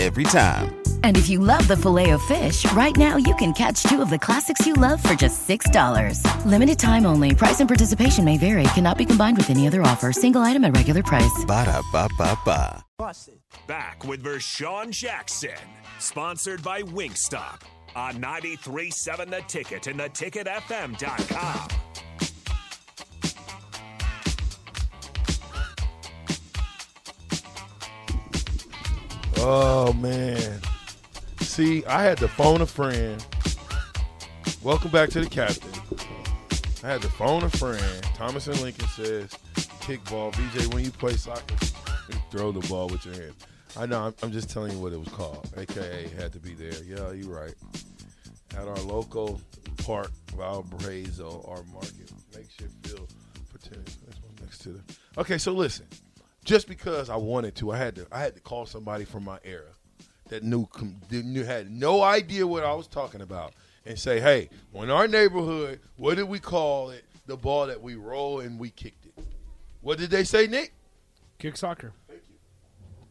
Every time. And if you love the Filet-O-Fish, right now you can catch two of the classics you love for just $6. Limited time only. Price and participation may vary. Cannot be combined with any other offer. Single item at regular price. Ba da ba ba ba. Back with Vershawn Jackson, sponsored by Wingstop on 93.7 The Ticket and theticketfm.com. Oh man. See, I had to phone a friend. Welcome back to the captain. I had to phone a friend. Thomas and Lincoln says, kickball. BJ, when you play soccer, you throw the ball with your hands. I know, I'm, I'm just telling you what it was called. AKA had to be there. Yeah, you're right. At our local park, Valparaiso, our market. Makeshift field for tennis. That's one next to the. Okay, so listen just because I wanted to, I had to I had to call somebody from my era that knew knew had no idea what I was talking about and say, "Hey, in our neighborhood, what did we call it? The ball that we roll and we kicked it. What did they say, Nick? Kick soccer. Thank you.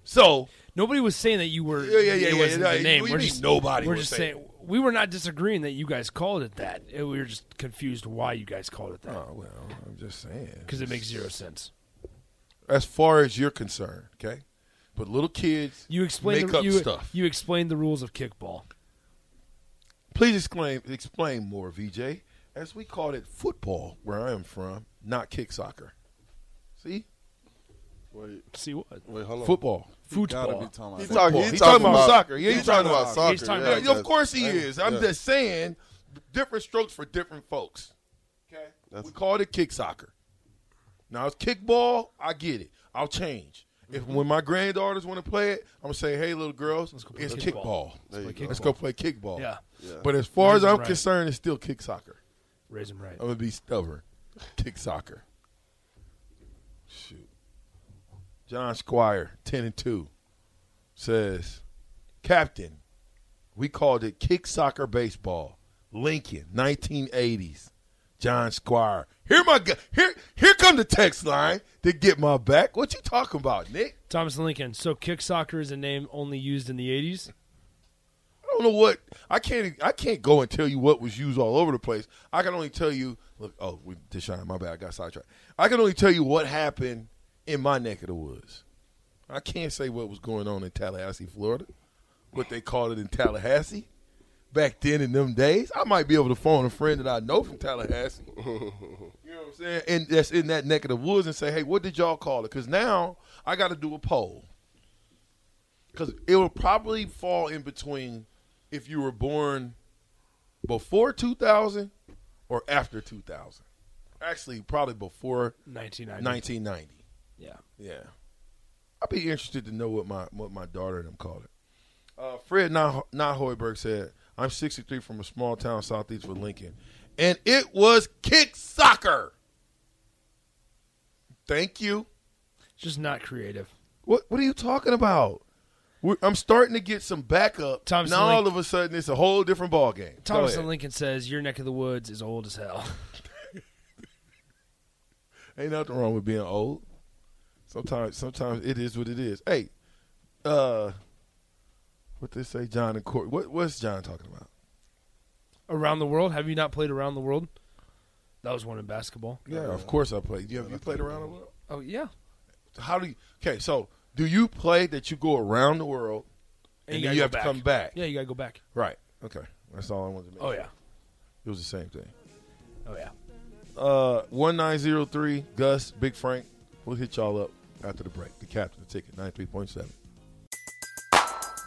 So Nobody was saying that you were. Yeah, yeah, yeah, It yeah, wasn't yeah. the name. We're just nobody We're was just saying- saying we were not disagreeing that you guys called it that. We were just confused why you guys called it that oh well, I'm just saying because it makes zero sense. As far as you're concerned, okay. But little kids, You explain make the, up you, stuff. You explained the rules of kickball. Please explain explain more, VJ. As we called it football where I am from, not kick soccer. See? Wait, See what? wait, hold on. Football. Football. be talking He's talking, He's he's talking about, about- soccer. Yeah, he's he's talking talking about about soccer. He's talking yeah, about- Yeah, of course he is. I'm yeah. just saying, different strokes for different folks. Okay, That's- we called it kick soccer. Now it's kickball. I get it. I'll change. If when my granddaughters want to play it, I'm gonna say, "Hey, little girls, play it's kickball. kickball. There you play go. Let's go play kickball." Yeah, But as far as I'm right. concerned, it's still kick soccer. raise them right. I'm gonna be stubborn. Kick soccer. Shoot. John Squire, ten and two, says, Captain, we called it kick soccer baseball. Lincoln, 1980s. John Squire. Here my gu- here here come the text line to get my back. What you talking about, Nick? Thomas Lincoln. So kick soccer is a name only used in the '80s. I don't know what I can't I can't go and tell you what was used all over the place. I can only tell you look oh we Deshaun, my bad, I got sidetracked. I can only tell you what happened in my neck of the woods. I can't say what was going on in Tallahassee, Florida. What they called it in Tallahassee. Back then in them days. I might be able to phone a friend that I know from Tallahassee. you know what I'm saying? And that's in that neck of the woods and say, hey, what did y'all call it? Because now I got to do a poll. Because it will probably fall in between if you were born before 2000 or after 2000. Actually, probably before 1990. 1990. Yeah. Yeah, I'd be interested to know what my what my daughter and them call it. Uh, Fred Nah- Nahoyberg said, "I'm 63 from a small town southeast of Lincoln, and it was kick soccer." Thank you. Just not creative. What What are you talking about? We're, I'm starting to get some backup. Thomas now all of a sudden it's a whole different ball game. Thomas Lincoln says your neck of the woods is old as hell. Ain't nothing wrong with being old. Sometimes, sometimes it is what it is. Hey, uh, what they say, John and Court. What what's John talking about? Around the world? Have you not played around the world? That was one in basketball. Yeah, of course I played. You have you played around the world? Oh yeah. How do you? Okay, so do you play that you go around the world and, you then you have back. to come back? Yeah, you gotta go back. Right. Okay. That's all I wanted to make. Oh yeah. It was the same thing. Oh yeah. Uh, one nine zero three. Gus, Big Frank. We'll hit y'all up after the break. The captain, the ticket, ninety three point seven.